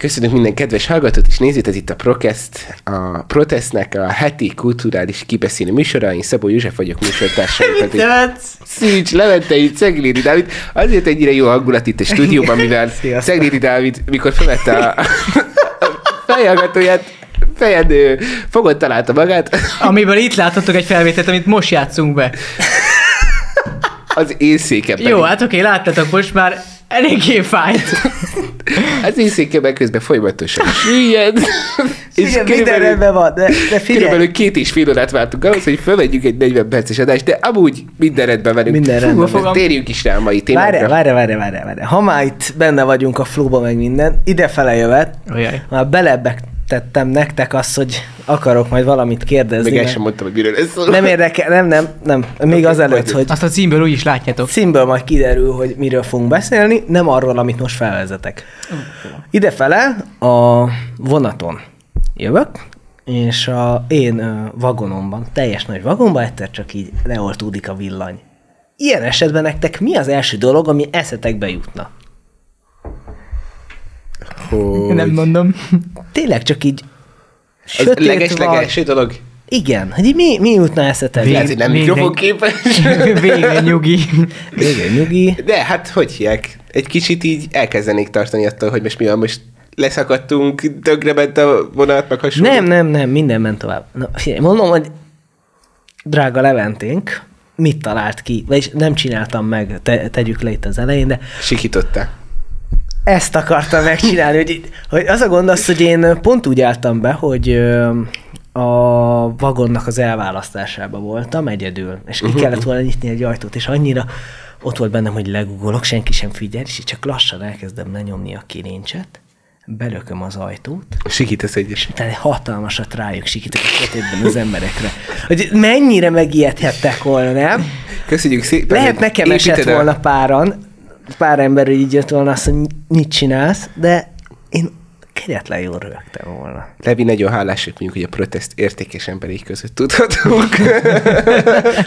Köszönjük minden kedves hallgatót és nézőt, ez itt a Protest, a Protestnek a heti kulturális kibeszélő műsora. Én Szabó József vagyok műsortársam. pedig Szűcs, Leventei, Ceglédi Dávid. Azért ennyire jó hangulat itt a stúdióban, mivel. Ceglédi Dávid, mikor felvette a, fejhallgatóját, fejed ö, fogott találta magát, Amiből itt láthatok egy felvételt, amit most játszunk be. az én székem pedig. Jó, hát oké, láttatok, most már eléggé fájt. Az én székemben közben folyamatosan süllyed. és Igen, minden rendben van, de, de figyelj, Körülbelül két és fél órát vártunk ahhoz, hogy felvegyük egy 40 perces adást, de amúgy minden rendben velünk. Minden Fú, rendben a van. Térjünk is rá a mai várj, témákra. várj, várj, várj, várj. Ha már itt benne vagyunk a flóba meg minden, idefele jövet, Ojaj. már belebegtettem nektek azt, hogy akarok majd valamit kérdezni. Még el sem mondtam, hogy miről lesz szó. nem érdekel, nem, nem, nem. Még Oké, azelőtt, hogy Azt a címből úgy is látjátok. címből majd kiderül, hogy miről fogunk beszélni, nem arról, amit most felvezetek. Idefele a vonaton jövök, és a én vagonomban, teljes nagy vagonban egyszer csak így leoltódik a villany. Ilyen esetben nektek mi az első dolog, ami eszetekbe jutna? Hogy... Nem mondom. Tényleg csak így sötét leges, van. legelső dolog. Igen, hogy mi, mi jutna eszetekbe? Lehet, hogy nem mikrofonképes. Végre nyugi. Igen, nyugi. De hát hogy hívják? Egy kicsit így elkezdenék tartani attól, hogy most mi van, most leszakadtunk, tökre ment a vonat, meg hasonló. Nem, nem, nem, minden ment tovább. Na, figyelj, mondom, hogy drága Leventénk, mit talált ki, vagyis nem csináltam meg, te, tegyük le itt az elején, de Sikította. Ezt akartam megcsinálni, hogy, hogy az a gond az, hogy én pont úgy álltam be, hogy a vagonnak az elválasztásába voltam egyedül, és ki kellett volna nyitni egy ajtót, és annyira ott volt bennem, hogy legugolok, senki sem figyel, és így csak lassan elkezdem lenyomni a kilincset, belököm az ajtót, Sikítasz egyes. utána egy hatalmasat rájuk sikítok a sötétben az emberekre. Hogy mennyire megijedhettek volna, nem? Köszönjük szépen. Lehet nekem esett volna páran, pár ember így jött volna azt, hogy mit csinálsz, de én kegyetlen jól rögtem volna. Levi, nagyon hálások mondjuk, hogy a protest értékes emberei között tudhatunk.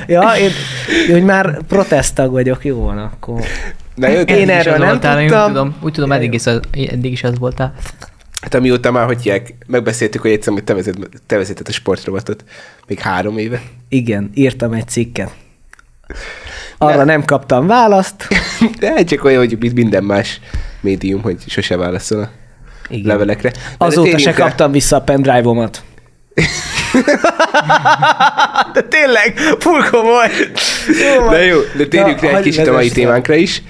Ja, én, hogy már protesttag vagyok, jó van, akkor... Na jó, Én erről nem voltál, én tudtam. Úgy tudom, úgy tudom eddig, is az, eddig is az voltál. Hát amióta már, hogy hívják, megbeszéltük, hogy egyszer hogy te, vezet, te vezeted a sportrovatot. Még három éve. Igen, írtam egy cikket. Arra nem kaptam választ. De hát csak olyan, hogy minden más médium, hogy sose válaszol a Igen. levelekre. De Azóta se rá. kaptam vissza a pendrive-omat. De tényleg, full komoly. Jó. Na jó, de térjünk rá egy kicsit a mai témánkra is,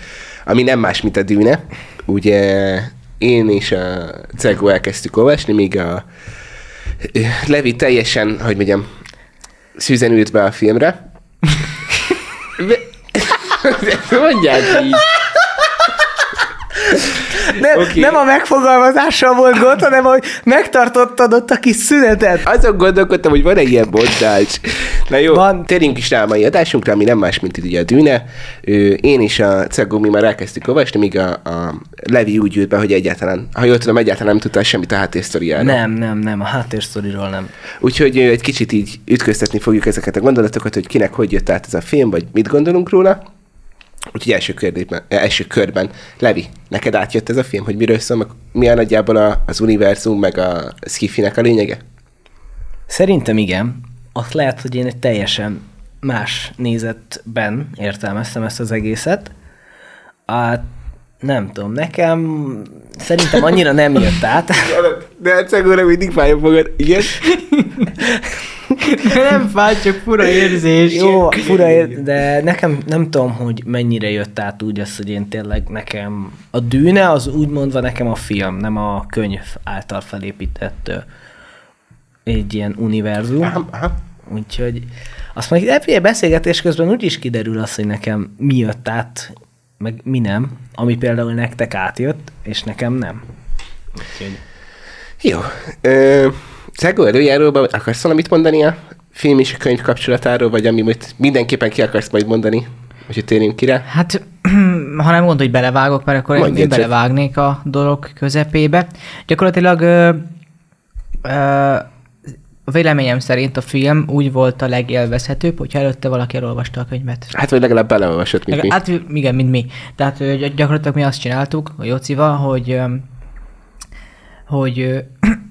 ami nem más, mint a dűne. Ugye én és a Cegó elkezdtük olvasni, míg a Levi teljesen, hogy mondjam, szűzen ült be a filmre. Mondják így. Nem, Oké. nem a megfogalmazással volt gond, hanem hogy megtartottad ott a kis szünetet. Azon gondolkodtam, hogy van-e ilyen mondás. Na jó, Van. van. térjünk is rá a mai adásunkra, ami nem más, mint ugye a dűne. Én és a Cegó mi már elkezdtük olvasni, míg a, a Levi úgy ült be, hogy egyáltalán, ha jól tudom, egyáltalán nem tudta semmit a háttérsztoriáról. Nem, nem, nem, a háttérsztoriról nem. Úgyhogy egy kicsit így ütköztetni fogjuk ezeket a gondolatokat, hogy kinek hogy jött át ez a film, vagy mit gondolunk róla. Úgyhogy első, kérdésben, eh, első körben, Levi, neked átjött ez a film, hogy miről szól, meg mi a nagyjából a, az univerzum, meg a skifinek a lényege? Szerintem igen. Azt lehet, hogy én egy teljesen más nézetben értelmeztem ezt az egészet. Hát nem tudom, nekem szerintem annyira nem jött át. De Cegóra mindig fájja fogad. Igen? Nem fáj, csak fura érzés. Jó, fura, ér- de nekem nem tudom, hogy mennyire jött át úgy az, hogy én tényleg nekem a dűne az úgy mondva nekem a film, nem a könyv által felépített egy ilyen univerzum. Aha, aha. Úgyhogy azt ebbé beszélgetés közben úgy is kiderül az, hogy nekem mi jött át, meg mi nem, ami például nektek átjött, és nekem nem. Úgyhogy Jó. Ö, Cegó előjáróban akarsz valamit mondani a film és a könyv kapcsolatáról, vagy ami most mindenképpen ki akarsz majd mondani? Úgyhogy térjünk ki rá. Hát, ha nem gond, hogy belevágok, mert akkor én, Mondj én egyet. belevágnék a dolog közepébe. Gyakorlatilag ö, ö, a véleményem szerint a film úgy volt a legélvezhetőbb, hogyha előtte valaki elolvasta a könyvet. Hát, vagy legalább beleolvasott, mint mi. Hát igen, mint mi. Tehát gyakorlatilag mi azt csináltuk a Jocival, hogy hogy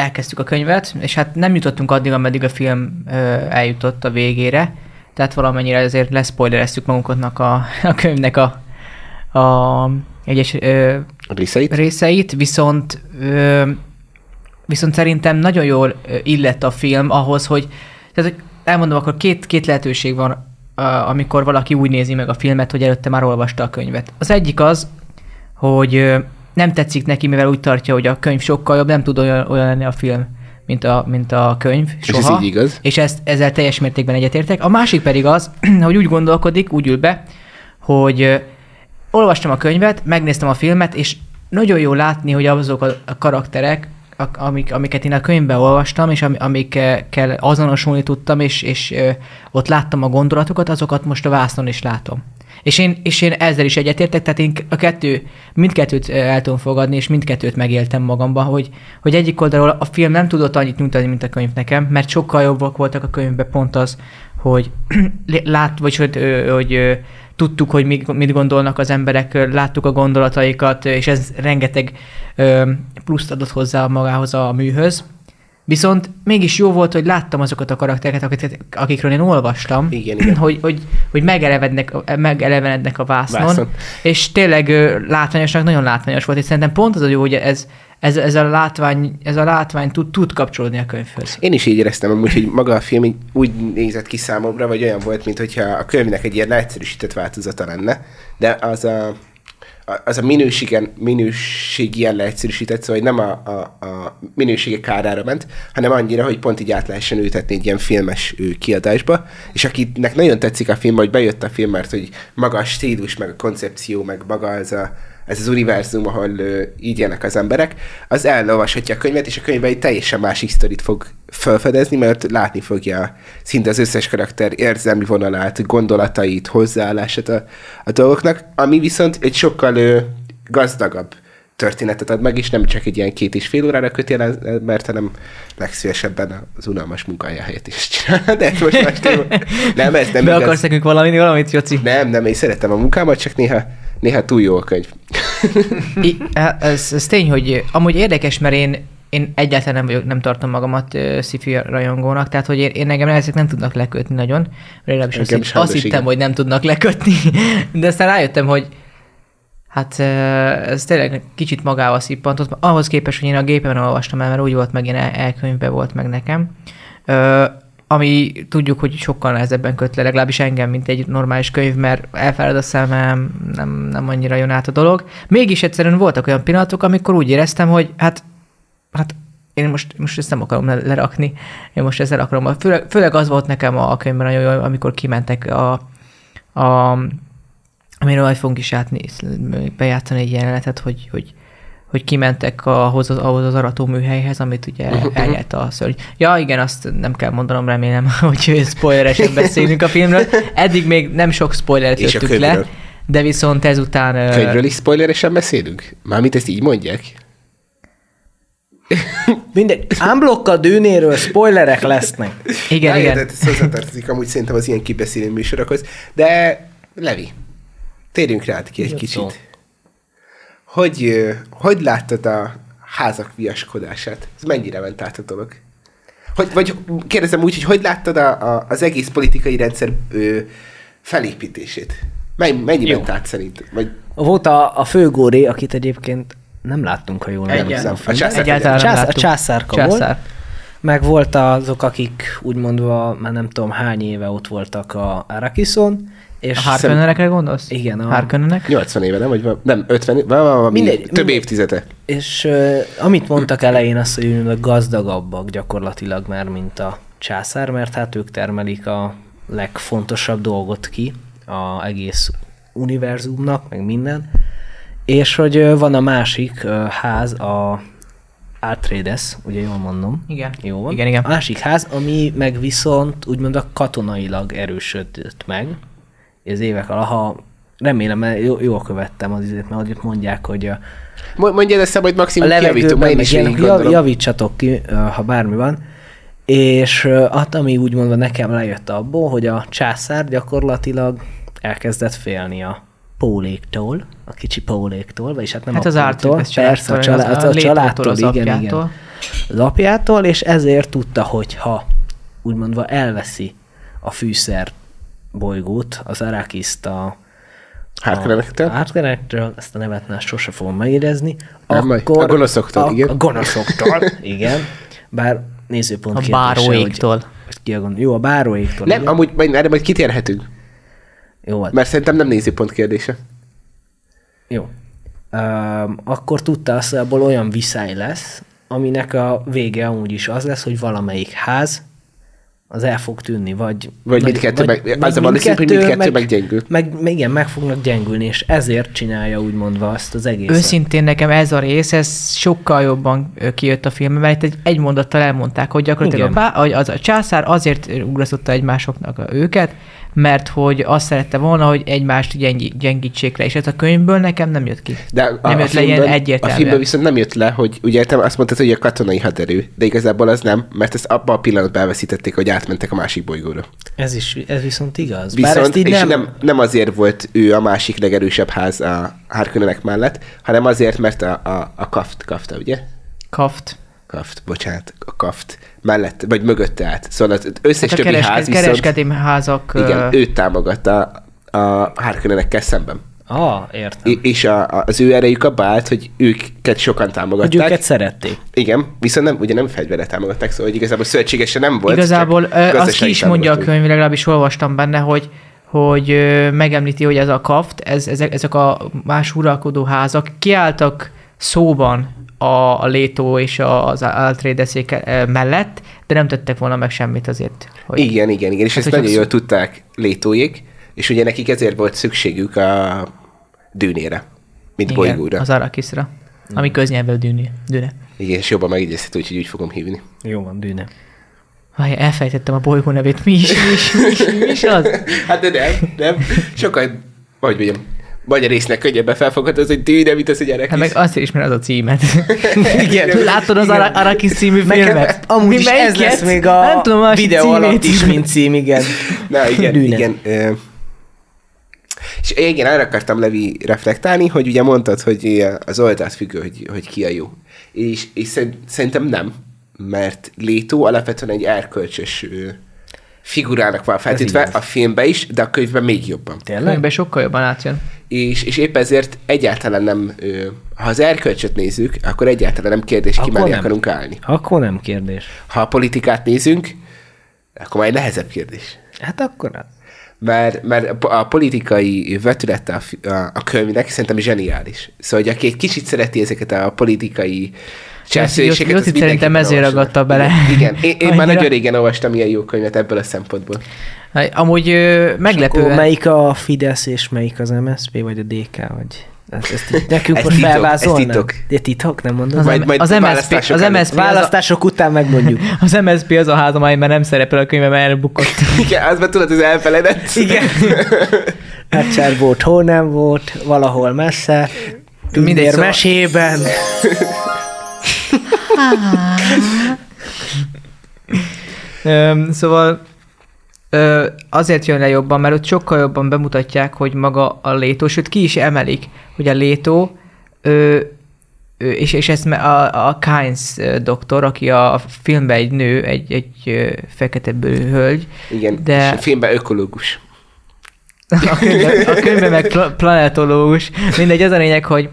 elkezdtük a könyvet, és hát nem jutottunk addig, ameddig a film ö, eljutott a végére, tehát valamennyire ezért leszpoilereztük magunknak a, a könyvnek a, a egyes ö, Részeit? részeit, viszont ö, viszont szerintem nagyon jól illett a film ahhoz, hogy tehát hogy elmondom, akkor két, két lehetőség van, amikor valaki úgy nézi meg a filmet, hogy előtte már olvasta a könyvet. Az egyik az, hogy nem tetszik neki, mivel úgy tartja, hogy a könyv sokkal jobb, nem tud olyan, olyan lenni a film, mint a, mint a könyv És soha. ez így igaz? És ezt, ezzel teljes mértékben egyetértek. A másik pedig az, hogy úgy gondolkodik, úgy ül be, hogy olvastam a könyvet, megnéztem a filmet, és nagyon jó látni, hogy azok a, a karakterek, amik, amiket én a könyvben olvastam, és am, amikkel azonosulni tudtam, és, és ö, ott láttam a gondolatokat, azokat most a vásznon is látom. És én, és én ezzel is egyetértek, tehát én a kettő, mindkettőt el tudom fogadni, és mindkettőt megéltem magamban, hogy, hogy egyik oldalról a film nem tudott annyit nyújtani, mint a könyv nekem, mert sokkal jobbak voltak a könyvben pont az, hogy lát, vagy hogy, hogy tudtuk, hogy mit, gondolnak az emberek, láttuk a gondolataikat, és ez rengeteg pluszt adott hozzá magához a műhöz. Viszont mégis jó volt, hogy láttam azokat a karaktereket, akiket, akikről én olvastam, Igen, igen. hogy, hogy, hogy megelevenednek, megelevenednek a vásznon, Vászon. és tényleg látványosnak nagyon látványos volt, és szerintem pont az a jó, hogy ez, ez, ez, a, látvány, ez a látvány tud, tud kapcsolódni a könyvhöz. Én is így éreztem amúgy, hogy maga a film így úgy nézett ki számomra, vagy olyan volt, mint hogyha a könyvnek egy ilyen leegyszerűsített változata lenne, de az a- az a minőségen, minőség ilyen leegyszerűsített, szóval hogy nem a, a, a minősége kárára ment, hanem annyira, hogy pont így át lehessen ültetni egy ilyen filmes ő, kiadásba, és akinek nagyon tetszik a film, vagy bejött a film, mert hogy maga a stílus, meg a koncepció, meg maga ez a, ez az univerzum, ahol ö, így élnek az emberek, az elolvashatja a könyvet, és a könyvben egy teljesen másik sztorit fog felfedezni, mert látni fogja szinte az összes karakter érzelmi vonalát, gondolatait, hozzáállását a, a dolgoknak, ami viszont egy sokkal ö, gazdagabb történetet ad meg, és nem csak egy ilyen két és fél órára köti el, mert hanem legszívesebben az unalmas munkája helyett is csinál. De ez most más téma. Nem, ez nem Be igaz. akarsz nekünk valamit, valamit, Joci? Nem, nem, én szeretem a munkámat, csak néha, néha túl jó a könyv. I, ez, ez tény, hogy amúgy érdekes, mert én, én egyáltalán nem, vagyok, nem tartom magamat uh, sci rajongónak, tehát hogy én, én engem ezek nem tudnak lekötni nagyon. Legalábbis azt, sajnos azt hittem, igen. hogy nem tudnak lekötni, de aztán rájöttem, hogy hát uh, ez tényleg kicsit magával szippantott. Ahhoz képest, hogy én a gépemen olvastam el, mert úgy volt meg, én el- elkönyvbe volt meg nekem. Uh, ami tudjuk, hogy sokkal nehezebben köt le, legalábbis engem, mint egy normális könyv, mert elfárad a szemem, nem, nem annyira jön át a dolog. Mégis egyszerűen voltak olyan pillanatok, amikor úgy éreztem, hogy hát, hát én most, most ezt nem akarom le- lerakni, én most ezzel akarom. Főleg, főleg az volt nekem a könyvben nagyon jó, amikor kimentek a, a amiről majd fogunk is átni, bejátszani egy jelenetet, hogy, hogy, hogy kimentek ahhoz az, ahhoz az aratóműhelyhez, amit ugye eljárt a szörny. Ja, igen, azt nem kell mondanom, remélem, hogy spoileresen beszélünk a filmről. Eddig még nem sok a öttük le, de viszont ezután... Könyvről is spoileresen beszélünk? Mármint ezt így mondják? Mindegy, unblock a dűnéről spoilerek lesznek. Igen, Na, igen. érted, Ez hozzátartozik amúgy szerintem az ilyen kibeszélő műsorokhoz. De Levi, térjünk rá ki egy Jó kicsit. szó. Hogy, hogy láttad a házak viaskodását? Ez mennyire ment át a dolog? Hogy, vagy kérdezem úgy, hogy hogy láttad a, a, az egész politikai rendszer ö, felépítését? Mennyi, mennyi Jó. ment át szerint? Vagy Volt a, a főgóri, akit egyébként nem láttunk, ha jól Egyen. emlékszem. a a császár- Egyáltalán nem Csász- a láttuk. császárka Császár. volt. Meg volt azok, akik úgymondva már nem tudom hány éve ott voltak a Arakiszon, és A Harkonnerekre gondolsz? Igen, a- Harkonnenek? 80 éve, nem? Vagy nem, 50 éve, valami Mindegy, több mindegy. évtizede. És uh, amit mondtak elején azt, hogy úgymond gazdagabbak gyakorlatilag már, mint a császár, mert hát ők termelik a legfontosabb dolgot ki a egész univerzumnak, meg minden. És hogy ö, van a másik ö, ház, a Atreides, ugye jól mondom? Igen. Jó van. Igen, igen. A másik ház, ami meg viszont úgymond a katonailag erősödött meg. Az évek alatt, ha remélem, mert jól, jól követtem az izét, mert hogy mondják, hogy a, Mo- Mondjad ezt, majd a maximum kijavítom, levegőben, mert én is végig jav, javítsatok ki, ha bármi van. És hát, ami úgymondva nekem lejött abból, hogy a császár gyakorlatilag elkezdett félni a Póléktól, a kicsi Póléktól, vagyis hát nem Hát a az Póltól, Arthur persze, a, család, az- a, a a családtól, az igen, igen. Az apjától, és ezért tudta, hogy ha úgymondva elveszi a fűszer bolygót, az Arakiszt a Harkonnenektől? Harkonnenektől, ezt a nevet már sose fogom megérezni. Nem baj. A gonoszoktól, a, igen. A gonoszoktól, igen. Bár nézőpont A báróéktól. Hogy, hogy ki a gon... Jó, a báróéktól. Nem, igen. amúgy majd, erre majd kitérhetünk. Jó, Mert szerintem nem nézőpont kérdése. Jó. Um, akkor tudta azt, hogy abból olyan viszály lesz, aminek a vége amúgy is az lesz, hogy valamelyik ház az el fog tűnni, vagy... Vagy mindkettő meg- az a valószínű, hogy mindkettő meggyengül. Meg, meg, igen, meg fognak gyengülni, és ezért csinálja úgymondva azt az egészet. Őszintén nekem ez a rész, ez sokkal jobban kijött a filmben, mert itt egy, egy mondattal elmondták, hogy gyakorlatilag a, Igen. bá, hogy az a császár azért ugrasztotta egymásoknak a őket, mert hogy azt szerette volna, hogy egymást gyengi, gyengítsék le, és ez a könyvből nekem nem jött ki. De a, nem a jött le ilyen filmben- A egyértelműen. filmben viszont nem jött le, hogy ugye te azt mondtad, hogy a katonai haderő, de igazából az nem, mert ezt abban a pillanatban elveszítették, hogy átmentek a másik bolygóra. Ez, is, ez viszont igaz. Viszont, Bár ezt így és nem... nem... nem, azért volt ő a másik legerősebb ház a Harkonnenek mellett, hanem azért, mert a, a, a Kaft, Kafta, ugye? Kaft. Kaft, bocsánat, a Kaft mellett, vagy mögötte állt. Szóval az összes Hát a többi kereske, ház viszont, kereskedelmi házak... igen, őt támogatta a Harkonnenekkel szemben. Ah, értem. És a, az ő erejük abba állt, hogy őket sokan Hogy támogatták. őket szerették. Igen, viszont nem, ugye nem fegyverre támogatták, szóval hogy igazából szövetségese nem volt. Igazából azt ki is mondja a könyv, legalábbis olvastam benne, hogy hogy megemlíti, hogy ez a kaft, ez, ezek, ezek a más uralkodó házak kiálltak szóban a, a Létó és az Altrédeszék mellett, de nem tettek volna meg semmit azért. Hogy... Igen, igen, igen, és Hát, ezt nagyon szó- jól tudták létóék, és ugye nekik ezért volt szükségük a dűnére, mint Igen, bolygóra. az Arakiszra, ami köznyelvű dűne. dűne. Igen, és jobban megígyezhető, úgyhogy úgy fogom hívni. Jó van, dűne. Vaj, elfejtettem a bolygó nevét. Mi is, mi is, mi is, mi is az? Hát de nem, nem. Sokkal, hogy mondjam, magyar résznek könnyebben felfogható, az, hogy dűne, mint az, hogy gyerek Hát meg azt is, mert az a címet. Igen. Látod az Ara- Arakisz című Nekem filmet? amúgy Mi is ez lesz még a Nem tudom, a videó alatt is, mint cím, igen. Na igen, Dűne. igen. ö, És igen, arra akartam Levi reflektálni, hogy ugye mondtad, hogy az oldalt függő, hogy, hogy ki a jó. És, és szerint- szerintem nem, mert Létó alapvetően egy erkölcsös figurának van feltétve a filmben is, de a könyvben még jobban. Tényleg? Könyvben sokkal jobban átjön. És, és épp ezért egyáltalán nem, ha az erkölcsöt nézzük, akkor egyáltalán nem kérdés, ki mellé akarunk állni. Akkor nem kérdés. Ha a politikát nézünk, akkor majd nehezebb kérdés. Hát akkor az. Mert, mert a politikai vetülete a, a, a könyvnek szerintem zseniális. Szóval, hogy aki egy kicsit szereti ezeket a politikai cselszüléseket, Jocit szerintem ezért ragadta bele. Igen. Én, én már nagyon régen olvastam ilyen jó könyvet ebből a szempontból. Hát, Amúgy meglepően... melyik a Fidesz és melyik az MSZP, vagy a DK, vagy... Ezt, ezt így nekünk Ez most titok, ez titok. De titok, nem mondod? Az, Majd- majd az MSZP, választások az. MSZP, az, a, Választások után megmondjuk. az MSZP az a ház, amely már nem szerepel a könyvben, mert elbukott. Igen, az már tudod, az elfeledett. Igen. Egyszer volt, hol nem volt, valahol messze. Mindegy, szóval- mesében. Szóval ö, azért jön le jobban, mert ott sokkal jobban bemutatják, hogy maga a létó, sőt ki is emelik, hogy a létó, ö, ö, és, és ezt a, a Kynes doktor, aki a filmben egy nő, egy, egy fekete bőrű hölgy, Igen, De- és a filmben ökológus. a könyvben, a könyvben meg pla- planetológus, mindegy, az a lényeg, hogy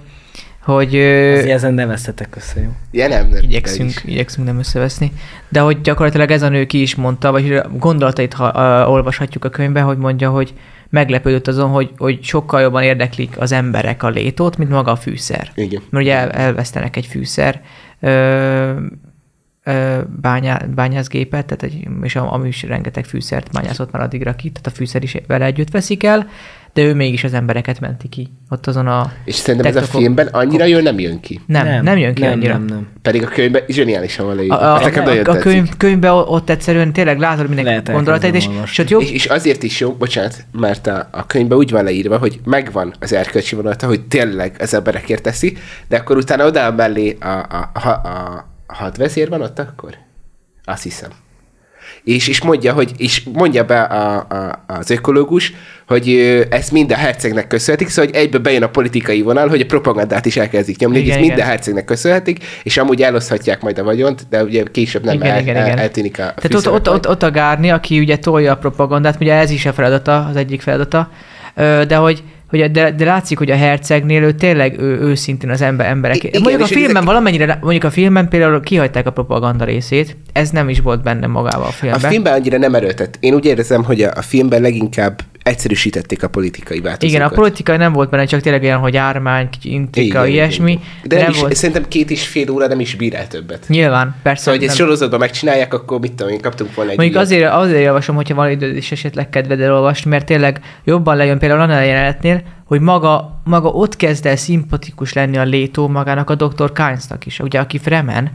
hogy Azért ezen neveztetek össze, jó? Ja, nem, nem. igyekszünk, is. igyekszünk nem összeveszni. De hogy gyakorlatilag ez a nő ki is mondta, vagy gondolatait ha, uh, olvashatjuk a könyvben, hogy mondja, hogy meglepődött azon, hogy, hogy sokkal jobban érdeklik az emberek a létót, mint maga a fűszer. Igen. Mert ugye el, elvesztenek egy fűszer ö, ö, bányá, bányászgépet, tehát egy, és a- ami is rengeteg fűszert bányászott már addigra ki, tehát a fűszer is vele együtt veszik el, de ő mégis az embereket menti ki. Ott azon a... És szerintem ez a filmben annyira jól nem jön ki. Nem, nem, nem jön ki nem, annyira. Nem, nem. Pedig a könyvben zseniálisan van leírva. A, a, a, a tetszik. könyv, könyvben ott egyszerűen tényleg látod mindenki gondolatait, és, és ott jobb, És, és azért is jó, bocsánat, mert a, a könyvben úgy van leírva, hogy megvan az erkölcsi vonata, hogy tényleg az emberekért teszi, de akkor utána oda mellé a, a, a, a, a hadvezér van ott akkor? Azt hiszem. És, és mondja, hogy, és mondja be a, a, az ökológus, hogy ezt mind a hercegnek köszönhetik, szóval hogy egybe bejön a politikai vonal, hogy a propagandát is elkezdik nyomni, hogy Igen, ezt mind a hercegnek köszönhetik, és amúgy eloszthatják majd a vagyont, de ugye később nem Igen, el, igen, el, igen. eltűnik a Tehát ott, ott, ott, ott a Gárni, aki ugye tolja a propagandát, ugye ez is a feladata, az egyik feladata, de hogy hogy de, de látszik, hogy a hercegnél ő tényleg ő, őszintén az ember, emberek. I- igen, mondjuk a filmben ezek- valamennyire, mondjuk a filmben például kihagyták a propaganda részét, ez nem is volt benne magával a A filmben. filmben annyira nem erőltet. Én úgy érzem, hogy a, a filmben leginkább egyszerűsítették a politikai változásokat. Igen, a politikai nem volt benne, csak tényleg olyan, hogy ármány, Igen, ilyesmi. igen. De nem, nem is, volt. szerintem két és fél óra nem is bír el többet. Nyilván, persze. Szóval, hogy nem. sorozatban megcsinálják, akkor mit tudom én, kaptunk volna egy Mondjuk azért, azért javaslom, hogyha van időd és esetleg kedved elolvasni, mert tényleg jobban lejön például annál a jelenetnél, hogy maga, maga ott kezd el szimpatikus lenni a létó magának a Dr. Kynesnak is, ugye, aki Fremen,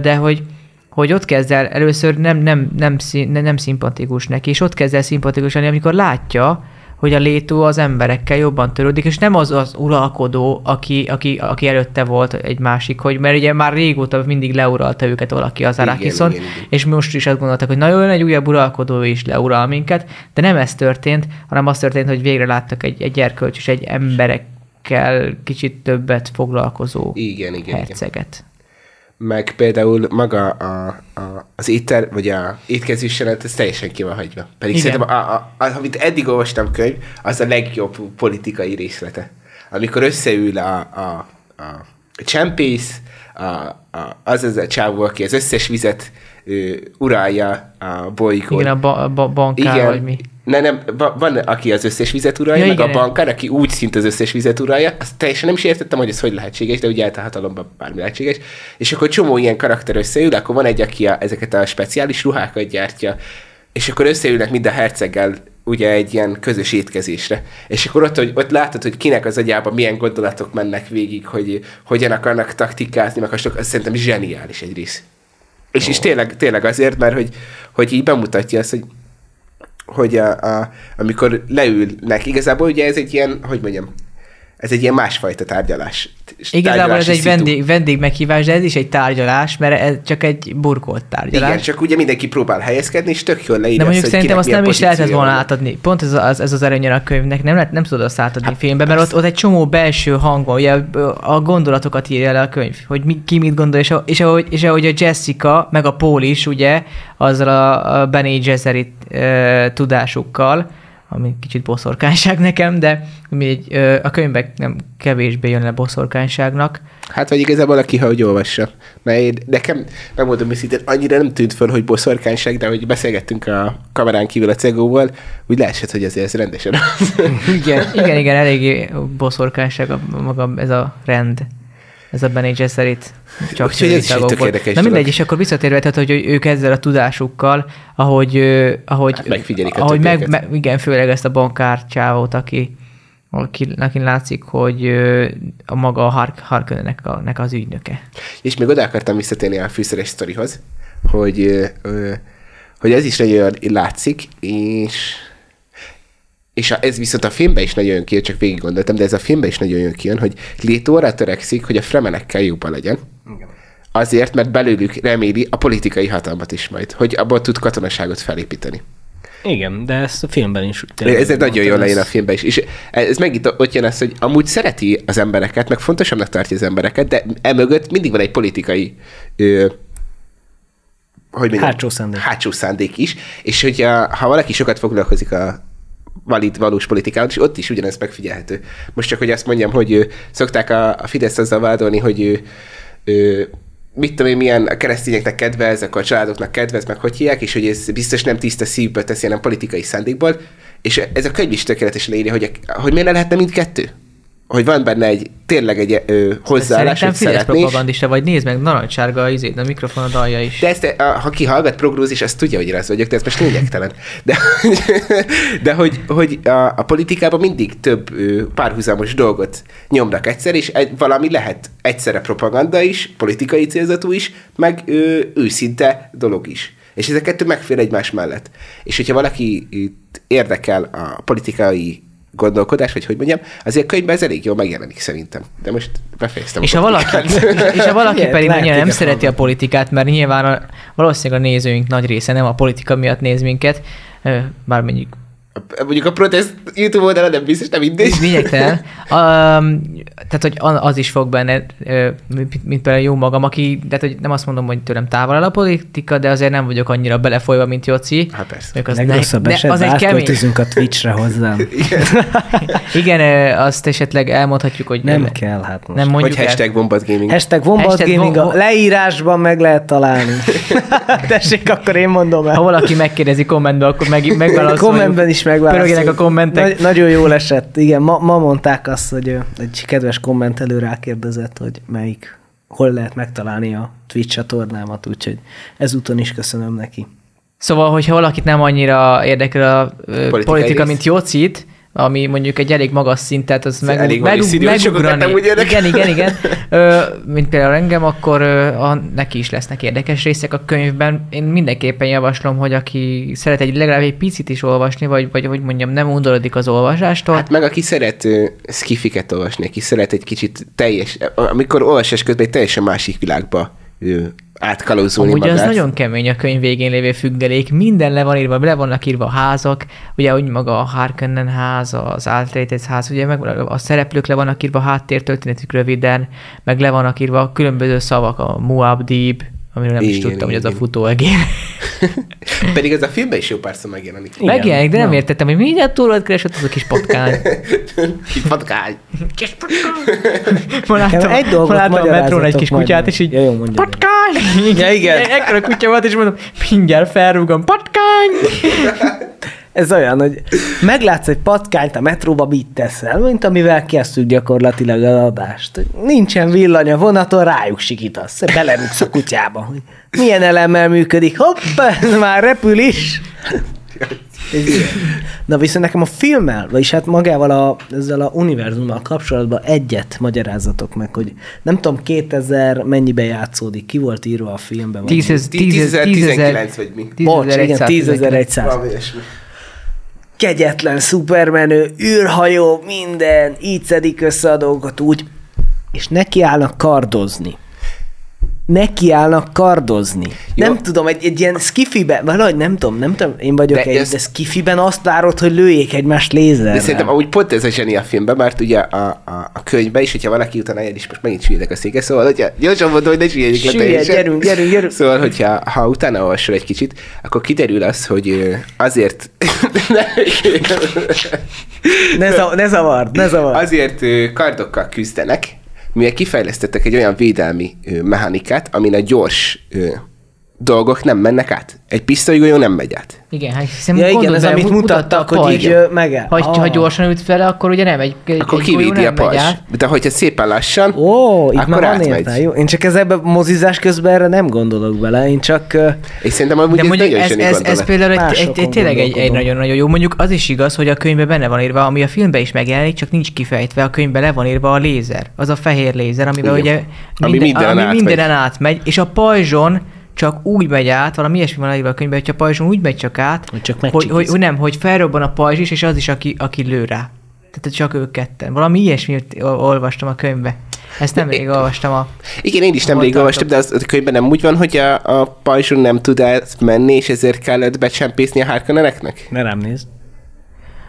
de hogy hogy ott kezd el először nem, nem, nem, szín- nem, nem szimpatikus neki, és ott kezd el szimpatikus lenni, amikor látja, hogy a létó az emberekkel jobban törődik, és nem az az uralkodó, aki, aki, aki előtte volt egy másik, hogy mert ugye már régóta mindig leuralta őket valaki az igen. és most is azt gondoltak, hogy na jön egy újabb uralkodó is leural minket, de nem ez történt, hanem az történt, hogy végre láttak egy, egy erkölcs és egy emberekkel kicsit többet foglalkozó Igen, igen, igen. Meg például maga a, a, az étel, vagy a étkezés jelenet, ez teljesen ki van hagyva. Pedig Igen. Igen. szerintem, a, a, a, amit eddig olvastam könyv, az a legjobb politikai részlete. Amikor összeül a, a, a csempész, a, a, az az a csávó, aki az összes vizet ő, uralja a bolygón. Igen, a, ba, a ba, bankár, Igen. vagy mi. Ne, nem, va- van, aki az összes vizet uralja, Ja, meg igen. a bankár, aki úgy szint az összes vizet uralja. Azt teljesen nem is értettem, hogy ez hogy lehetséges, de ugye állt a hatalomban bármi lehetséges. És akkor csomó ilyen karakter összeül, akkor van egy, aki a, ezeket a speciális ruhákat gyártja, és akkor összeülnek mind a herceggel ugye egy ilyen közös étkezésre. És akkor ott, hogy, ott látod, hogy kinek az agyában milyen gondolatok mennek végig, hogy hogyan akarnak taktikázni, meg hasonlók, az szerintem zseniális egy rész. És, és tényleg, tényleg azért, mert hogy, hogy így bemutatja azt, hogy hogy a, a, amikor leülnek, igazából ugye ez egy ilyen, hogy mondjam, ez egy ilyen másfajta tárgyalás. Igazából ez egy vendég, vendég meghívás, de ez is egy tárgyalás, mert ez csak egy burkolt tárgyalás. Igen, csak ugye mindenki próbál helyezkedni, és tök jól leírja De mondjuk azt, szerintem azt nem is lehetett volna átadni. Pont ez az, ez az előnye a könyvnek, nem, lehet, nem tudod azt átadni hát, filmben, mert ott, ott egy csomó belső hang van, ugye a gondolatokat írja le a könyv, hogy mi, ki mit gondol, és, és, ahogy, és ahogy a Jessica, meg a Paul is, ugye, azzal a, a Benny Gesserit e, tudásukkal, ami kicsit boszorkányság nekem, de még a könyvek nem kevésbé jön le boszorkányságnak. Hát vagy igazából aki, hogy olvassa. Mert én, nekem, megmondom őszintén, annyira nem tűnt föl, hogy boszorkányság, de hogy beszélgettünk a kamerán kívül a cegóval, úgy leesett, hogy azért ez rendesen az. Igen, igen, igen, eléggé boszorkányság a, maga ez a rend. Ez a Bene Gesserit. Csak Úgyhogy ez is egy tök érdekes Na mindegy, és akkor visszatérve, tehát, hogy ők ezzel a tudásukkal, ahogy, ahogy, Hát megfigyelik a ahogy meg, többieket. me, igen, főleg ezt a bankár csávót, aki, aki, aki látszik, hogy a maga a Hark, Harkonnennek a, nek az ügynöke. És még oda akartam visszatérni a fűszeres sztorihoz, hogy, hogy ez is nagyon látszik, és és a, ez viszont a filmben is nagyon jön ki, csak végig gondoltam, de ez a filmben is nagyon jön ki, hogy Léto arra törekszik, hogy a fremenekkel jobban legyen. Igen. Azért, mert belőlük reméli a politikai hatalmat is majd, hogy abból tud katonaságot felépíteni. Igen, de ezt a filmben is. Ez egy nagyon jól lejön a filmben is. És ez megint ott jön az, hogy amúgy szereti az embereket, meg fontosabbnak tartja az embereket, de emögött mindig van egy politikai ö, hogy mondjam, Hátsó szándék. hátsó szándék is, és hogyha ha valaki sokat foglalkozik a valid, valós politikával, és ott is ugyanez megfigyelhető. Most csak, hogy azt mondjam, hogy ö, szokták a, a Fidesz azzal vádolni, hogy ő, ő, mit tudom én, milyen a keresztényeknek kedvez, akkor a családoknak kedvez, meg hogy hívják, és hogy ez biztos nem tiszta szívből teszi, hanem politikai szándékból. És ez a könyv is tökéletesen leírja, hogy, hogy miért ne lehetne mindkettő? Hogy van benne egy, tényleg egy ö, hozzáállás, hogy Fidesz szeretné, és- propagandista vagy, nézd meg, narancssárga a izét, a mikrofonod alja is. de ezt, a, ha ki hallgat prognózis, azt tudja, hogy rossz vagyok, de ez most lényegtelen. De, de hogy, hogy a, a politikában mindig több ö, párhuzamos dolgot nyomnak egyszer, és egy, valami lehet egyszerre propaganda is, politikai célzatú is, meg ö, őszinte dolog is. És ezek kettő megfér egymás mellett. És hogyha valaki érdekel a politikai gondolkodás, vagy hogy mondjam, azért könyvben ez elég jól megjelenik szerintem. De most befejeztem. És a ha valaki, és ha valaki Igen, pedig annyira nem szereti a politikát, mert nyilván a, valószínűleg a nézőink nagy része nem a politika miatt néz minket, bár mondjuk Mondjuk a protest YouTube oldalon nem biztos, nem mindegy. Lényegtelen. Um, tehát, hogy az is fog benne, mint, mint például jó magam, aki, tehát, hogy nem azt mondom, hogy tőlem távol áll a politika, de azért nem vagyok annyira belefolyva, mint Joci. Hát persze. Az Legrosszabb ne- esetben az egy kemény. a Twitchre hozzám. Igen, ö, azt esetleg elmondhatjuk, hogy Nem kell, hát most. nem mondjuk Vagy hashtag Bombat Gaming. Hashtag Wombat Gaming a leírásban meg lehet találni. Tessék, akkor én mondom Ha el. valaki megkérdezi kommentben, akkor meg, megválaszoljuk. Kommentben is megválaszoljuk. Pörögjenek a kommentek. Nagy, nagyon jól esett. Igen, ma, ma mondták azt, hogy egy kedves kommentelő rákérdezett, hogy melyik, hol lehet megtalálni a Twitch csatornámat, úgyhogy ezúton is köszönöm neki. Szóval, hogyha valakit nem annyira érdekel a Politikai politika, rész. mint Jócit, ami mondjuk egy elég magas szint, tehát az meg, elég meg, nem úgy. Igen, igen, igen. Ö, mint például engem, akkor ö, a, neki is lesznek érdekes részek a könyvben. Én mindenképpen javaslom, hogy aki szeret egy legalább egy picit is olvasni, vagy, vagy hogy mondjam, nem undorodik az olvasástól, Hát meg aki szeret uh, skifiket olvasni, aki szeret egy kicsit teljes, amikor olvasás közben egy teljesen másik világba átkalózulni Amúgy magát. az nagyon kemény a könyv végén lévő függelék. Minden le van írva, le vannak írva a házak, ugye úgy maga a Harkonnen ház, az Alterated ház, ugye meg a szereplők le vannak írva, háttértörténetük röviden, meg le vannak írva a különböző szavak, a Muad'Dib, amiről nem is Igen, tudtam, hogy az a igen. futóegér. Pedig ez a filmben is jó párszor megjelenik. Igen. Megjelenik, de nem Na. értettem, hogy mindjárt túlod keresett az a kis patkány. Kis patkány. Kis patkány. Ma láttam, egy dolgot ma láttam a metrón egy kis kutyát, és így Ja, jó, patkány! Ja, igen. Ekkora kutya volt, és mondom, mindjárt felrúgom, patkány! Ez olyan, hogy meglátsz egy patkányt a metróba, mit teszel, mint amivel kezdtük gyakorlatilag az adást. Nincsen villany a vonaton, rájuk sikítasz, belerúgsz a kutyába. hogy Milyen elemmel működik? Hoppá, ez már repül is. Na viszont nekem a filmmel, vagyis hát magával a, ezzel a univerzummal kapcsolatban egyet magyarázatok meg, hogy nem tudom 2000 mennyibe játszódik, ki volt írva a filmben. vagy- 10 10.019 vagy mi? Bocs, igen, 10.100. Kegyetlen szupermenő, űrhajó, minden, így szedik össze a dolgokat úgy, és nekiállnak kardozni. Nekiállnak kardozni. Jó. Nem tudom, egy, egy ilyen skifiben, valahogy nem tudom, nem tudom, én vagyok De egy, ez- de skifiben azt várod, hogy lőjék egymást lézerrel. De szerintem amúgy pont ez a zseni a filmben, mert ugye a, a, a könyvben is, hogyha valaki utána eljön, és most megint süllyedek a széke, szóval hogyha gyorsan mondom, hogy ne süllyedjük le Süllyed, teljesen. gyerünk, gyerünk, gyerünk. Szóval, hogyha ha utána olvasol egy kicsit, akkor kiderül az, hogy azért... Ne, zav- ne zavard, ne zavard. Azért kardokkal küzdenek, mivel kifejlesztettek egy olyan védelmi mechanikát, amin a gyors dolgok nem mennek át. Egy pisztolygolyó nem megy át. Igen, hát hiszen Ja, igen, ez bele, amit mutatta mutattak, hogy így megáll. Ha, ha Ah. gyorsan üt vele, akkor ugye nem egy, egy Akkor egy kivédi a pajzs. De hogyha szépen lassan, Ó, itt akkor már átmegy. értelme. Jó, én csak ezzel mozizás közben erre nem gondolok bele, én csak... És szerintem amúgy De ez mondjuk nagyon ez, ez, ez például egy, egy, egy, tényleg egy, egy nagyon-nagyon jó. Mondjuk az is igaz, hogy a könyvben benne van írva, ami a filmben is megjelenik, csak nincs kifejtve, a könyvben le van írva a lézer. Az a fehér lézer, amivel ugye Ami mindenen ami átmegy. mindenen átmegy, és a pajzson csak úgy megy át, valami ilyesmi van írva a könyvben, hogy a pajzson úgy megy csak át, Hogy csak hogy, hogy, hogy, nem, hogy felrobban a pajzs is, és az is, aki, aki lő rá. Tehát csak ők ketten. Valami ilyesmit ol- olvastam a könyvbe. Ezt nemrég olvastam a... Igen, én is Hol nemrég olvastam, de az a könyvben nem úgy van, hogy a, a pajzson nem tud menni, és ezért kellett becsempészni a Harkonneneknek? Ne rám nézd.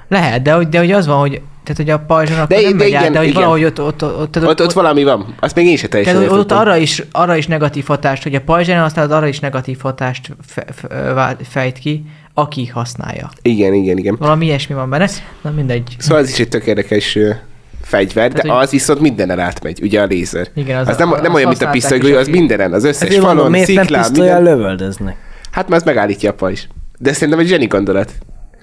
Lehet, de de hogy az van, hogy, tehát, hogy a pajzson akkor De- nem de megy át, igen, de hogy igen. valahogy ott, ott, ott, ott, Ott, ott valami van. Azt még én sem teljesen tehát, ott arra is, arra is negatív hatást, hogy a pajzson használod, arra is negatív hatást fe, fejt ki, aki használja. Igen, igen, igen. Valami ilyesmi van benne. Na mindegy. Szóval ez is egy tök érdekes fegyver, de Tehát, hogy- az viszont mindenen átmegy, ugye a lézer. Igen, az az, a- nem, nem olyan, mint a is, az mindenen, az összes Ezért falon, mondom, miért nem sziklán, minden. lövöldöznek? Hát már az megállítja a pajzs. De szerintem egy zseni gondolat.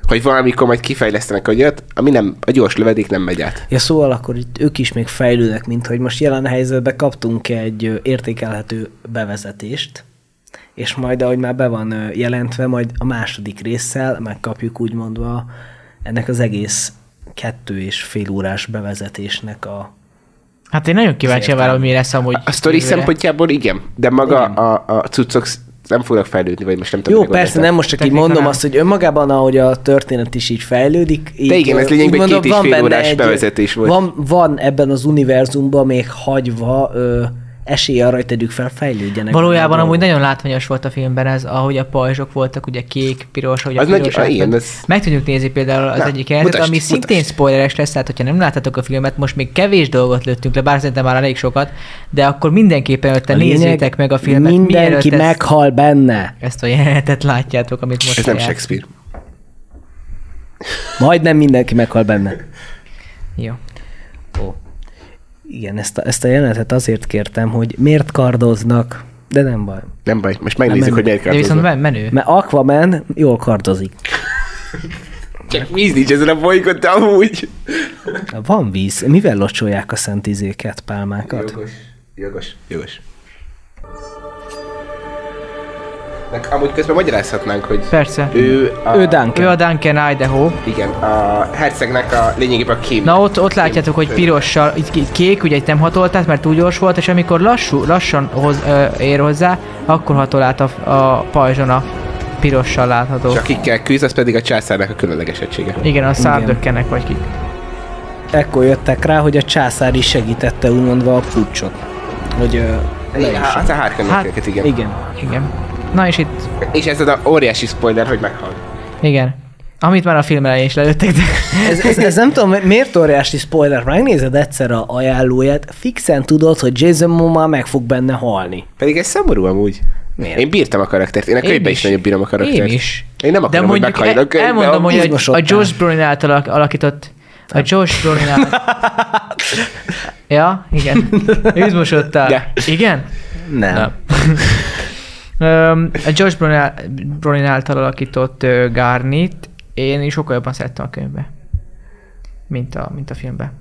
Hogy valamikor majd kifejlesztenek olyat, ami nem, a gyors lövedék nem megy át. Ja, szóval akkor itt ők is még fejlődnek, mint hogy most jelen helyzetben kaptunk egy értékelhető bevezetést, és majd, ahogy már be van jelentve, majd a második résszel megkapjuk úgymondva ennek az egész kettő és fél órás bevezetésnek a... Hát én nagyon kíváncsi várom, hogy mi lesz amúgy. A sztori szempontjából igen, de maga Igen. a, a cuccok nem fognak fejlődni, vagy most nem tudom. Jó, persze, nem most csak így mondom nem. azt, hogy önmagában, ahogy a történet is így fejlődik. Így, De igen, ez lényegben úgymond két és van fél órás bevezetés volt. Van, van ebben az univerzumban még hagyva ö, esély arra, hogy tegyük fel, fejlődjenek. Valójában amúgy nagyon látványos volt a filmben ez, ahogy a pajzsok voltak, ugye kék, piros, ahogy a Az piros. ah, igen, átment. ez- Meg tudjuk nézni például az Na, egyik mutasd, ami szintén mutasd. spoileres lesz, tehát hogyha nem láttátok a filmet, most még kevés dolgot lőttünk le, bár szerintem már elég sokat, de akkor mindenképpen előtte nézzétek meg a filmet. Mindenki ezt, meghal benne. ezt a jelenetet látjátok, amit most Ez nem lejátszunk. Shakespeare. Majdnem mindenki meghal benne. Jó. Ó. Igen, ezt a, ezt a jelenetet azért kértem, hogy miért kardoznak, de nem baj. Nem baj, most megnézzük, hogy miért De viszont kardoznak. men- menő. Mert Aquaman jól kardozik. Csak víz nincs ezen a bolygón, de amúgy. Van víz. Mivel locsolják a szent izéket, pálmákat? Jogos, jogos, jogos. Meg amúgy közben magyarázhatnánk, hogy Persze. ő a, Ő Duncan. Ő a Duncan Idaho. igen, a hercegnek a lényegében a kém. Na ott, ott látjátok, hogy pirossal, így ké- kék, ugye itt nem hatolt át, mert túl gyors volt, és amikor lassú, lassan hoz, ö, ér hozzá, akkor hatol át a, a pajzson a pirossal látható. És akikkel küzd, az pedig a császárnak a különleges egysége. Igen, a szárdökkenek vagy kik. Ekkor jöttek rá, hogy a császár is segítette úgymondva a pucsot. Hogy ö. Hát a hárkanyageket, igen. Igen. Igen. Na és itt, És ez a óriási spoiler, hogy meghal. igen. Amit már a film elején is lelőttek, de Ez, ez, ez nem tudom, miért óriási spoiler, megnézed egyszer a ajánlóját, fixen tudod, hogy Jason Momoa meg fog benne halni. Pedig ez szomorú amúgy. Miért? Én bírtam a karaktert. Én a könyvben is is. nagyon bírom a karaktert. én is. Én nem De akarom, hogy mondjuk meghalljon a el, könyvben. elmondom, hogy a, a. Josh Brolin által alak- alakított a Josh Brolin által... ja, igen. Izmosodtál. De. Igen? Nem. Nem. A Josh Brolin, ál- Brolin által alakított Garnit én is sokkal jobban szerettem a könyvbe, mint a, mint a filmbe.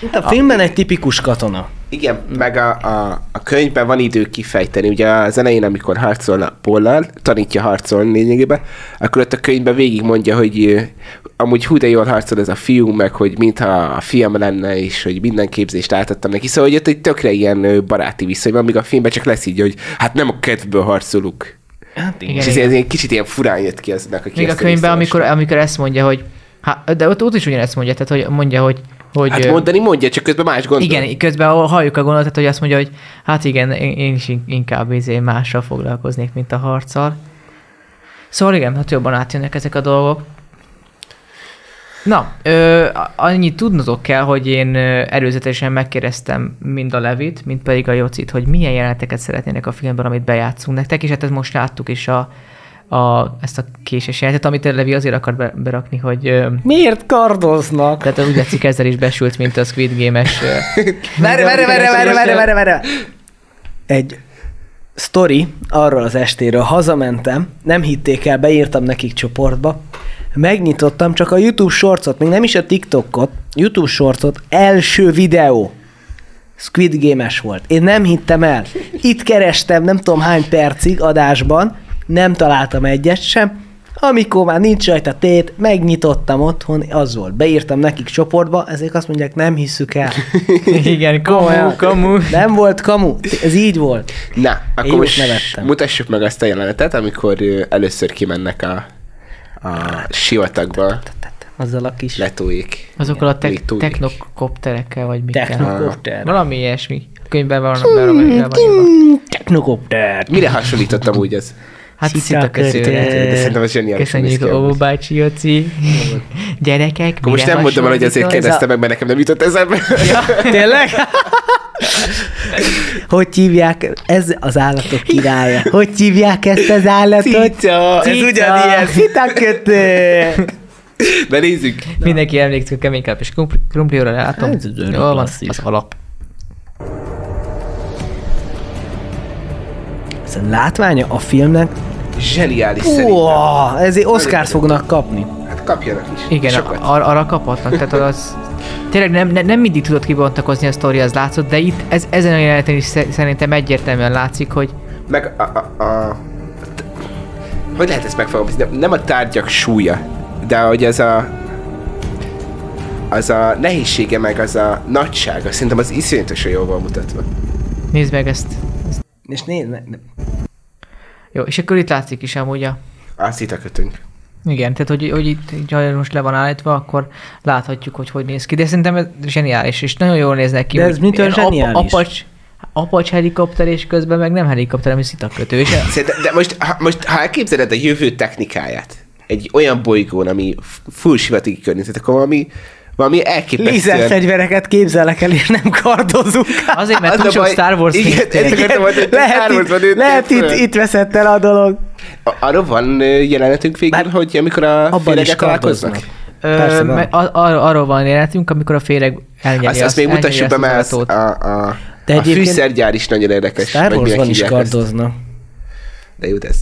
Itt a filmben egy tipikus katona. Igen, meg a, a, a könyvben van idő kifejteni. Ugye az elején, amikor harcolna Pollal, tanítja harcolni lényegében, akkor ott a könyvben végig mondja, hogy amúgy hú de jól harcol ez a fiú, meg hogy mintha a fiam lenne, és hogy minden képzést átadtam neki. Szóval, hogy ott egy tökre ilyen baráti viszony van, míg a filmben csak lesz így, hogy hát nem a kedvből harcolunk. Hát Igen, és ez ilyen, kicsit ilyen furán jött ki aznak, aki Még a könyvben, amikor, amikor ezt mondja, hogy hát, de ott, ott is ugyanezt mondja, tehát hogy mondja, hogy, hogy Hát mondani mondja, csak közben más gondol. Igen, közben halljuk a gondolatot, hogy azt mondja, hogy hát igen, én, is in- inkább izé mással foglalkoznék, mint a harccal. Szóval igen, hát jobban átjönnek ezek a dolgok. Na, ö, annyit tudnotok kell, hogy én előzetesen megkérdeztem mind a Levit, mind pedig a Jocit, hogy milyen jeleneteket szeretnének a filmben, amit bejátszunk nektek, és hát ezt most láttuk is a, a, ezt a késes jelenetet, amit a Levi azért akar be, berakni, hogy Miért kardoznak? tehát úgy látszik ezzel is besült, mint a Squid Game-es Várj, várj, várj, várj, várj, várj, várj. Egy sztori arról az estéről. Hazamentem, nem hitték el, beírtam nekik csoportba, megnyitottam csak a YouTube shortsot, még nem is a TikTokot, YouTube shortsot, első videó. Squid Game-es volt. Én nem hittem el. Itt kerestem nem tudom hány percig adásban, nem találtam egyet sem. Amikor már nincs rajta tét, megnyitottam otthon, az volt. Beírtam nekik csoportba, ezek azt mondják, nem hisszük el. Igen, kamu, kamu. Nem volt kamu, ez így volt. Na, Én akkor is most nevettem. mutassuk meg azt a jelenetet, amikor először kimennek a, a sivatagba Azzal a kis letóik. Azokkal a te- technokopterekkel, vagy mikkel. technokopter. Valami ilyesmi. Könyvben van, van, van, van, Technokopter. Mire hasonlítottam úgy ez? Hát Szita szitakötőre. kötő. De szerintem ez Köszönjük, ki. Ó amúgy. bácsi Joci. Gyerekek, Akkor most nem mondtam el, hogy azért kérdeztem az meg, mert nekem nem jutott eszembe. Tényleg? Hogy hívják? Ez az állatok királya. Hogy hívják ezt az állatot? Cica. Ez Cica. ugyanilyen szitakötő. De nézzük. a- Mindenki emlékszik a keménykáp és krumpli, krumplióra látom. Ez Jól van, az alap. Ez a látványa a filmnek. Zseniális szerintem. Ó, ezért Oscars fognak kapni. Hát kapjanak is. Igen, Sokat. ar- arra kaphatnak. Tehát az, tényleg nem, nem, nem mindig tudod kibontakozni a sztori, az látszott, de itt ez, ezen a jeleneten is sze- szerintem egyértelműen látszik, hogy Meg a, a, a, hogy lehet ezt megfogalmazni? Nem- Nem a tárgyak súlya, de hogy az a az a nehézsége, meg az a nagysága, szerintem az iszonyatosan jól van mutatva. nézd meg ezt. És nézd, ne, ne. Jó, és akkor itt látszik is amúgy a... Azt itt a kötünk. Igen, tehát hogy, hogy itt ha most le van állítva, akkor láthatjuk, hogy hogy néz ki. De szerintem ez zseniális, és nagyon jól néznek ki. De ez mitől zseniális? apacs, apacs helikopter, és közben meg nem helikopter, hanem szitakötő. És Szerintem, de most, ha, most, ha elképzeled a jövő technikáját, egy olyan bolygón, ami full sivatagi környezet, akkor valami, valami elképesztően... Lézerfegyvereket képzelek el, és nem kardozunk. azért, mert Az túl a sok baj- Star Wars igen, akartam mondani, hogy lehet Star Warsban itt, lehet itt, itt veszett el a dolog. A- Arról van jelenetünk végül, Bár hogy amikor a féregek találkoznak? Persze van. ar- ar- arról van jelenetünk, amikor a féreg elnyeri Azt, azt még mutassuk be, mert a, a, De a egyébként- fűszergyár is nagyon érdekes. Star Warsban is kardoznak. De jó, ez...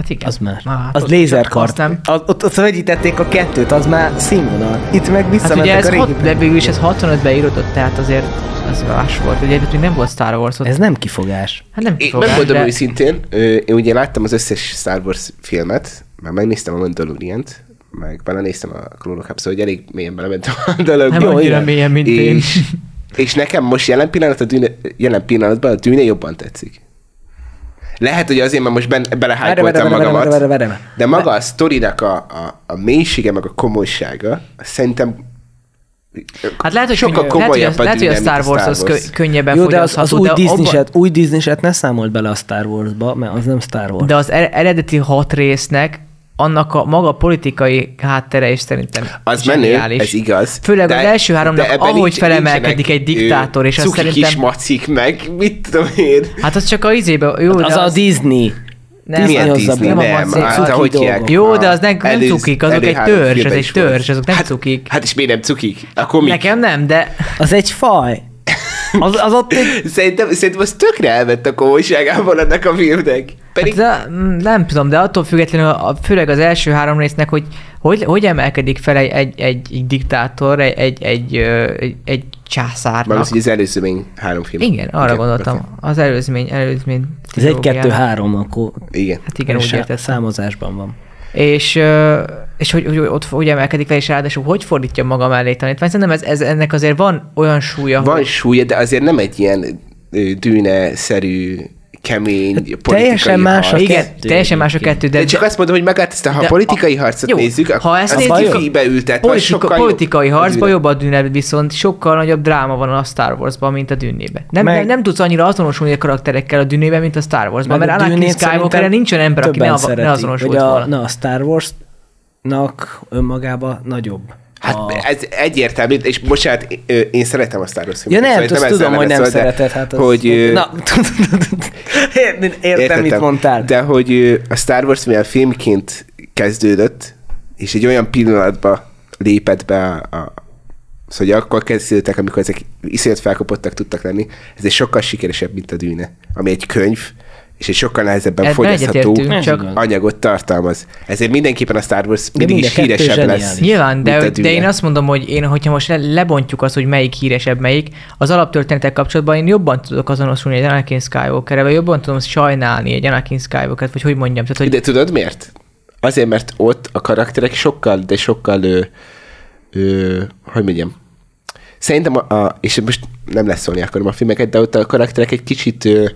Hát igen. Az már. Az ott- lézerkard. azt nem. Az, ott, ott vegyítették a kettőt, az már színvonal. Itt meg Hát visszamentek ugye ez a régi... hat, de végül is ez 65-ben íródott, tehát azért az más volt. Ugye még nem volt Star Wars ott. Ez nem kifogás. Hát nem Én kifogás, megmondom de... őszintén, én ugye láttam az összes Star Wars filmet, már megnéztem a Mandalorian-t, meg belenéztem a Clone Wars, szóval hogy elég mélyen belementem a dologba. Nem annyira mélyen, mint én. és, és nekem most jelen, pillanat a dűne, jelen pillanatban a dűne jobban tetszik. Lehet, hogy azért, mert most ben, belehájkoltam magamat, várj, várj, várj. de maga a sztorinak a, a, a mélysége, meg a komolysága, szerintem Hát lehet, hogy, sokkal könnyű, lehet, hogy, lehet, hogy a Star Wars az Wars. kö, könnyebben Jó, de az, az új Disney-set, új Disney-set ne számolt bele a Star Wars-ba, mert az nem Star Wars. De az er- eredeti hat résznek annak a maga politikai háttere is szerintem Az menő, ez igaz. Főleg az első háromnak, de ahogy nincs- felemelkedik egy diktátor, és azt szerintem- kis macik meg, mit tudom én. Hát az csak a izébe, jó, de az, a Disney. Nem, Milyen hozza Disney? Nem a Nem, macék, hát dolgok. hívják. Jó, de az nem- nem előz- cukik, azok egy törzs, az egy törzs, azok nem hát, cukik. Hát és miért nem cukik? A komik. Nekem nem, de Az egy faj. Az, az ott egy... Szerintem, szerintem az tökre elvett a komolyságában ennek a filmnek. Pedig Hát, de, mm, nem tudom, de attól függetlenül, a, főleg az első három résznek, hogy hogy, hogy emelkedik fel egy, egy, egy, egy diktátor, egy, egy, egy, egy, egy császárnak. már az, előzőmény három film. Igen, arra gondoltam. Az előzmény, előzmény Ez egy, kettő, három, akkor... Igen. Hát igen, úgy értettem. Számozásban van. És, és hogy, hogy ott hogy emelkedik fel, és ráadásul hogy fordítja maga mellé tanítvány. Szerintem ez, ez, ennek azért van olyan súlya, Van hogy súlya, de azért nem egy ilyen dűne-szerű, kemény politikai teljesen más a harc. igen, kettő teljesen más a kettő, de, De csak azt mondom, hogy magát ezt, ha a politikai a- harcot jó, nézzük, ha ezt az nézzük, ültet, vagy politika, sokkal politikai jobb a harcban jobb a dűne, viszont sokkal nagyobb dráma van a Star Warsban, mint a dűnében. Nem, Meg- nem, nem tudsz annyira azonosulni a karakterekkel a dűnében, mint a Star Warsban, Meg mert a Anakin Skywalker nincs olyan ember, aki ne, av- ne azonosult a, volna. Na, a Star Wars-nak önmagában nagyobb. Hát a... ez egyértelmű, és bocsánat, én szeretem a Star Wars Ja filmeket, nem, szóval azt ezzel tudom, hogy nem de szereted, hát az... Hogy, Na, értem, értem, mit mondtál. De hogy a Star Wars mivel filmként kezdődött, és egy olyan pillanatba lépett be a, a Szóval hogy akkor kezdődtek, amikor ezek iszonyat felkapottak tudtak lenni, ez egy sokkal sikeresebb, mint a dűne, ami egy könyv, és egy sokkal nehezebben Ebben fogyasztható csak anyagot tartalmaz. Ezért mindenképpen a Star Wars mindig is híresebb lesz. Nyilván, de, de én azt mondom, hogy én, hogyha most le, lebontjuk azt, hogy melyik híresebb, melyik, az alaptörténetek kapcsolatban én jobban tudok azonosulni egy Anakin skywalker vagy jobban tudom sajnálni egy Anakin skywalker vagy hogy mondjam. Tehát, hogy De tudod miért? Azért, mert ott a karakterek sokkal, de sokkal, ö, ö, hogy mondjam, szerintem, a, a, és most nem lesz szólni akarom a filmeket, de ott a karakterek egy kicsit ö,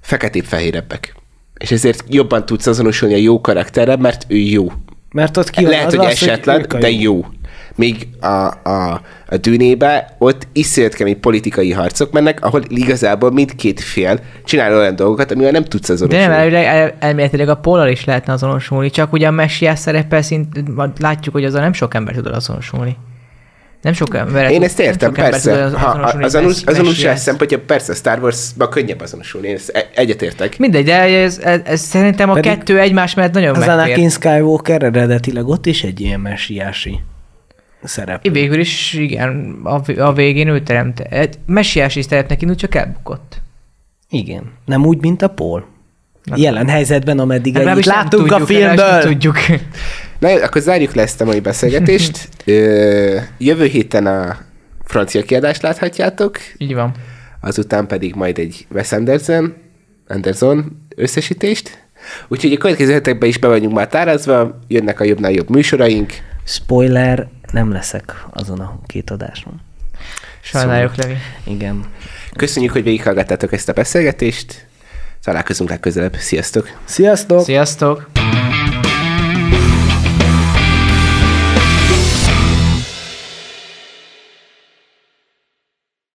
feketébb-fehérebbek. És ezért jobban tudsz azonosulni a jó karakterrel, mert ő jó. Mert ott ki van Lehet, hogy az, esetlen, a de jó. Míg a, a, a dűnébe ott iszonyat kemény politikai harcok mennek, ahol igazából mindkét fél csinál olyan dolgokat, amivel nem tudsz de azonosulni. nem, elvileg, el, elméletileg a pollal is lehetne azonosulni, csak ugye a messiás szerepe szint, látjuk, hogy azzal nem sok ember tud azonosulni. Nem sok ember. Én ezt értem, persze. tud Ha, az egy azonos, messi- azonosság messiás. szempontja persze a Star Wars-ban könnyebb azonosulni, én ezt e- egyetértek. Mindegy, de ez, ez, ez szerintem a Pedig kettő egymás mellett nagyon Az megfér. Anakin Skywalker eredetileg ott is egy ilyen messiási szerep. Végül is, igen, a, a végén ő teremte. Egy Messiási szerepnek indult, csak elbukott. Igen. Nem úgy, mint a Paul. Jelen helyzetben, ameddig együtt nem láttunk a tudjuk, nem filmből. Tudjuk. Na jó, akkor zárjuk le ezt a mai beszélgetést. Ö, jövő héten a francia kiadást láthatjátok, Így van. azután pedig majd egy Wes Anderson, Anderson összesítést. Úgyhogy a következő hetekben is be vagyunk már tárazva, jönnek a jobbnál jobb műsoraink. Spoiler, nem leszek azon a két adáson. Sajnáljuk, Levi. Igen. Köszönjük, hogy végighallgattátok ezt a beszélgetést. Találkozunk legközelebb. Sziasztok! Sziasztok! Sziasztok!